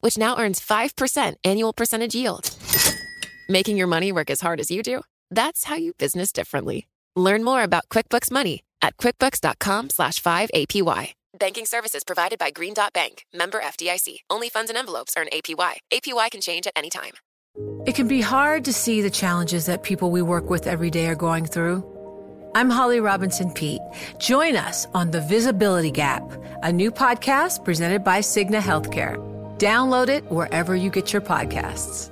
which now earns 5% annual percentage yield. Making your money work as hard as you do? That's how you business differently. Learn more about QuickBooks Money at quickbooks.com slash 5APY. Banking services provided by Green Dot Bank, member FDIC. Only funds and envelopes earn APY. APY can change at any time. It can be hard to see the challenges that people we work with every day are going through. I'm Holly Robinson Peete. Join us on The Visibility Gap, a new podcast presented by Cigna Healthcare. Download it wherever you get your podcasts.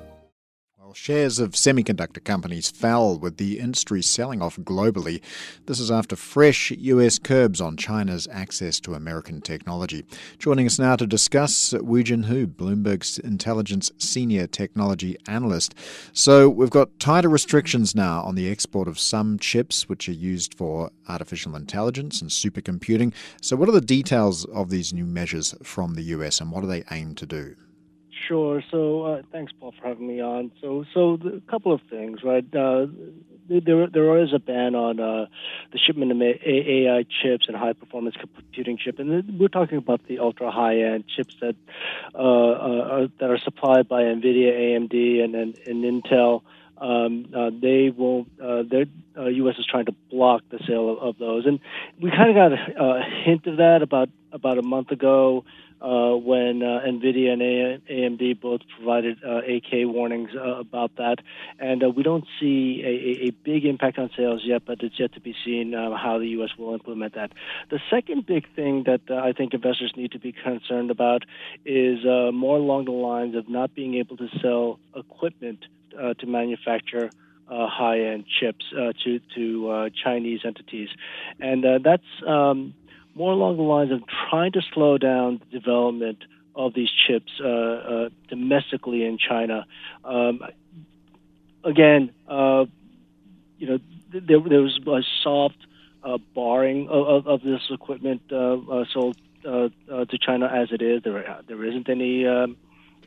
Shares of semiconductor companies fell with the industry selling off globally. This is after fresh US curbs on China's access to American technology. Joining us now to discuss, Woo Jin Ho, Bloomberg's intelligence senior technology analyst. So we've got tighter restrictions now on the export of some chips which are used for artificial intelligence and supercomputing. So, what are the details of these new measures from the US and what do they aim to do? Sure. So, uh, thanks, Paul, for having me on. So, so a couple of things, right? Uh, there, there is a ban on uh, the shipment of AI chips and high performance computing chip, and we're talking about the ultra high end chips that uh, are, that are supplied by NVIDIA, AMD, and and, and Intel um, uh, they. Uh, their uh, U.S. is trying to block the sale of, of those, and we kind of got a, a, hint of that about about a month ago uh, when uh, NVIDIA and AMD both provided uh, 8-K warnings about that, and we don't see a, a, big impact on sales yet, but it's yet to be seen how the U.S. will implement that. The second big thing that I think investors need to be concerned about is more along the lines of not being able to sell equipment uh, to manufacture uh, high-end chips uh, to to Chinese entities, and that's um, more along the lines of trying to slow down the development of these chips domestically in China. Um, again, you know, there, there was a soft uh, barring of, of, this equipment uh, uh, sold to China as it is. There, there isn't any um,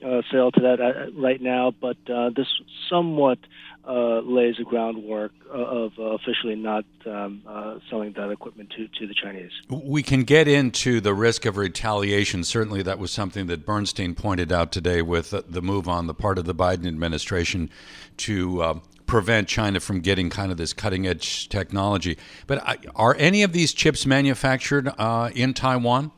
uh, sale to that uh, right now, but uh, this somewhat uh, lays the groundwork uh, of uh, officially not um, selling that equipment to, to the Chinese. We can get into the risk of retaliation. Certainly, that was something that Bernstein pointed out today with the move on the part of the Biden administration to prevent China from getting kind of this cutting edge technology. But are any of these chips manufactured in Taiwan?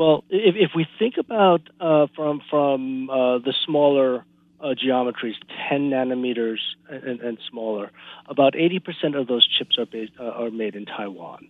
Well, if, if we think about uh, from from uh, the smaller uh, geometries, 10 nanometers and, and, smaller, about 80% of those chips are based, uh, are made in Taiwan,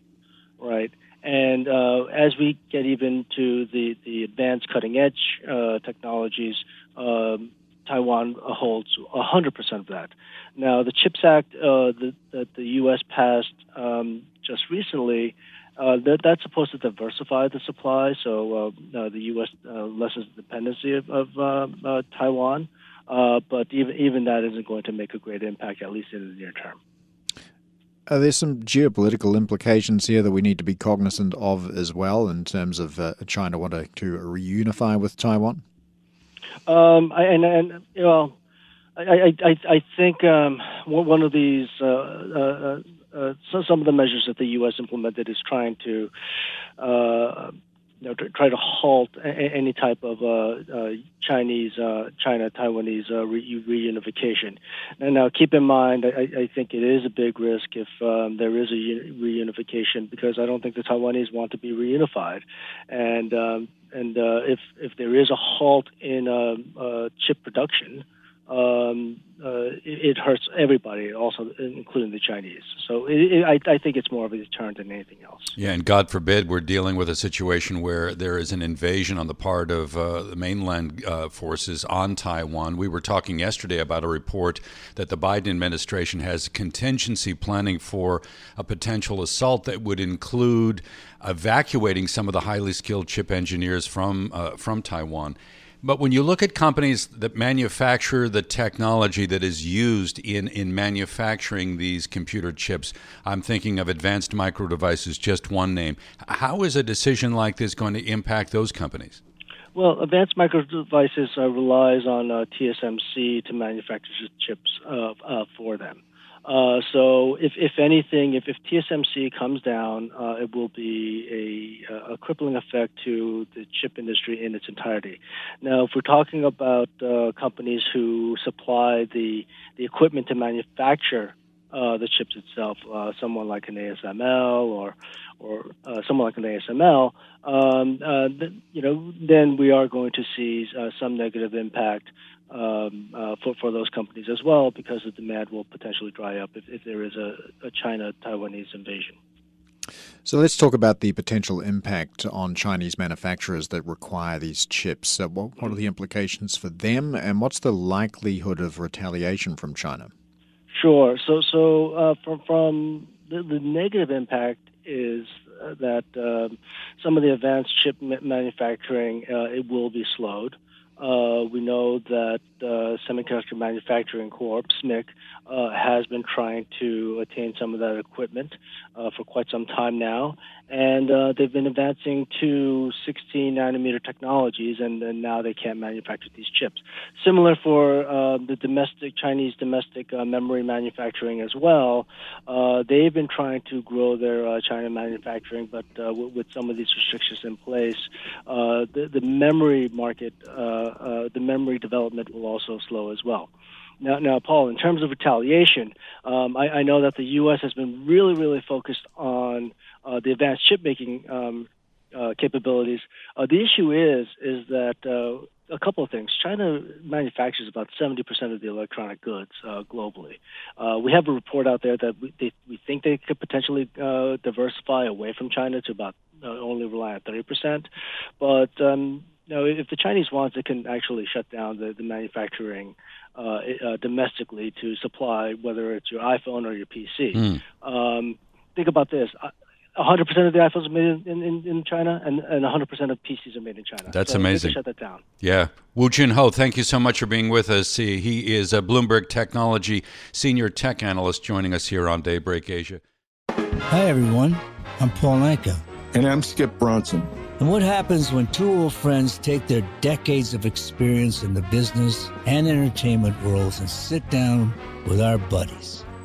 right? And uh, as we get even to the, the advanced cutting edge uh, technologies, um, Taiwan holds 100% of that. Now, the CHIPS Act that the U.S. passed um, just recently uh, that, that's supposed to diversify the supply, so uh, uh, the U.S. Uh, lessens the dependency of, of uh, uh, Taiwan. but even even that isn't going to make a great impact, at least in the near term. Are there some geopolitical implications here that we need to be cognizant of as well, in terms of China wanting to reunify with Taiwan? Um, I, and, and you know, I, I, I think um, one of these uh, so some of the measures that the U.S. implemented is trying to, uh, you know, try to halt any type of uh, uh, Chinese, uh, China Taiwanese uh, re- reunification. And now, keep in mind, I, I think it is a big risk if um, there is a reunification because I don't think the Taiwanese want to be reunified, and um, and uh, if if there is a halt in uh, uh, chip production um, uh, it, it, hurts everybody, also including the Chinese. So it, it, I, I, think it's more of a deterrent than anything else. Yeah, and God forbid we're dealing with a situation where there is an invasion on the part of uh, the mainland uh, forces on Taiwan. We were talking yesterday about a report that the Biden administration has contingency planning for a potential assault that would include evacuating some of the highly skilled chip engineers from uh, from Taiwan. But when you look at companies that manufacture the technology that is used in, in manufacturing these computer chips, I'm thinking of Advanced Micro Devices, just one name. How is a decision like this going to impact those companies? Well, Advanced Micro Devices uh, relies on uh, TSMC to manufacture chips uh, uh, for them. Uh, so, if, if anything, if, if TSMC comes down, uh, it will be a, a, crippling effect to the chip industry in its entirety. Now, if we're talking about uh, companies who supply the, the equipment to manufacture uh, the chips itself, uh, someone like an ASML or or someone like an ASML, um, th- you know, then we are going to see some negative impact um, uh, for, for those companies as well because the demand will potentially dry up if, if there is a, a China Taiwanese invasion. So let's talk about the potential impact on Chinese manufacturers that require these chips. Uh, what, what, are the implications for them, and what's the likelihood of retaliation from China? Sure. So, so uh, from from the, the, negative impact is that um, some of the advanced chip manufacturing uh, it will be slowed. Uh, we know that uh, Semiconductor Manufacturing Corp, SMIC, uh, has been trying to attain some of that equipment uh, for quite some time now, and uh, they've been advancing to 16 nanometer technologies, and, and, now they can't manufacture these chips. Similar for uh, the domestic Chinese domestic memory manufacturing as well. They've been trying to grow their China manufacturing, but w- with some of these restrictions in place, the, the, memory market uh, the memory development will also slow as well. Now, now, Paul, in terms of retaliation, um, I, I, know that the U.S. has been really, really focused on uh, the advanced chip making um, uh, capabilities. Uh, the issue is is that uh, a couple of things. China manufactures about 70% of the electronic goods uh, globally. Uh, we have a report out there that we, they, we think they could potentially uh, diversify away from China to about only rely on 30%. But um, no, if the Chinese want, they can actually shut down the, the manufacturing uh, uh, domestically to supply whether it's your iPhone or your PC. Mm. Um, think about this. 100% of the iPhones are made in, in, in China, and, and 100% of PCs are made in China. That's so amazing. Shut that down. Yeah. Woo Jin Ho, thank you so much for being with us. He is a Bloomberg Technology Senior Tech Analyst joining us here on Daybreak Asia. Hi, everyone. I'm Paul Anka. And I'm Skip Bronson. And what happens when two old friends take their decades of experience in the business and entertainment worlds and sit down with our buddies?